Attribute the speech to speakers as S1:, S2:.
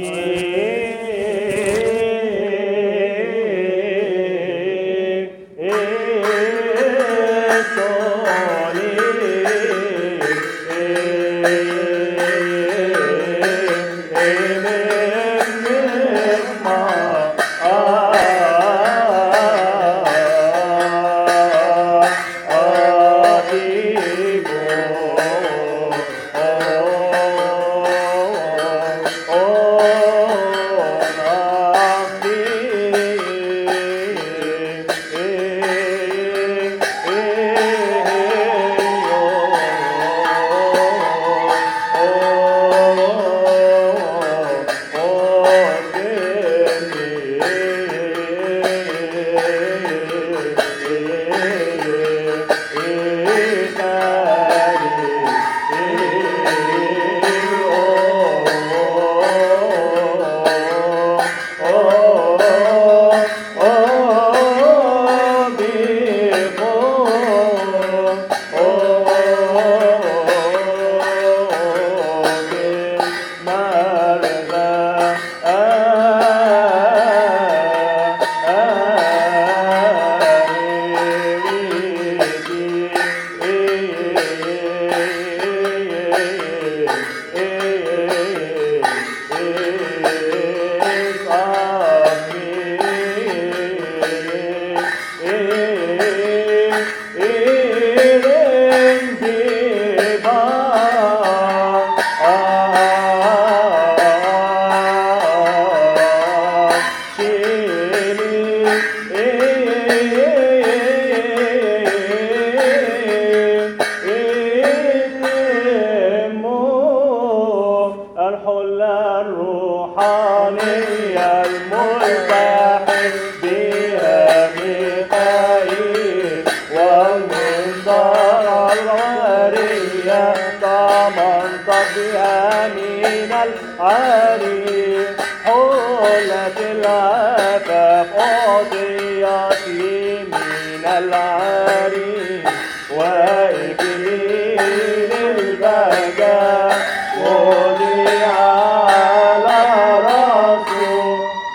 S1: Hey. मा الدار العارية طمن طبيها من العاري حولت العفاف أعطيتي من العاري وإكليل البقاء وضيع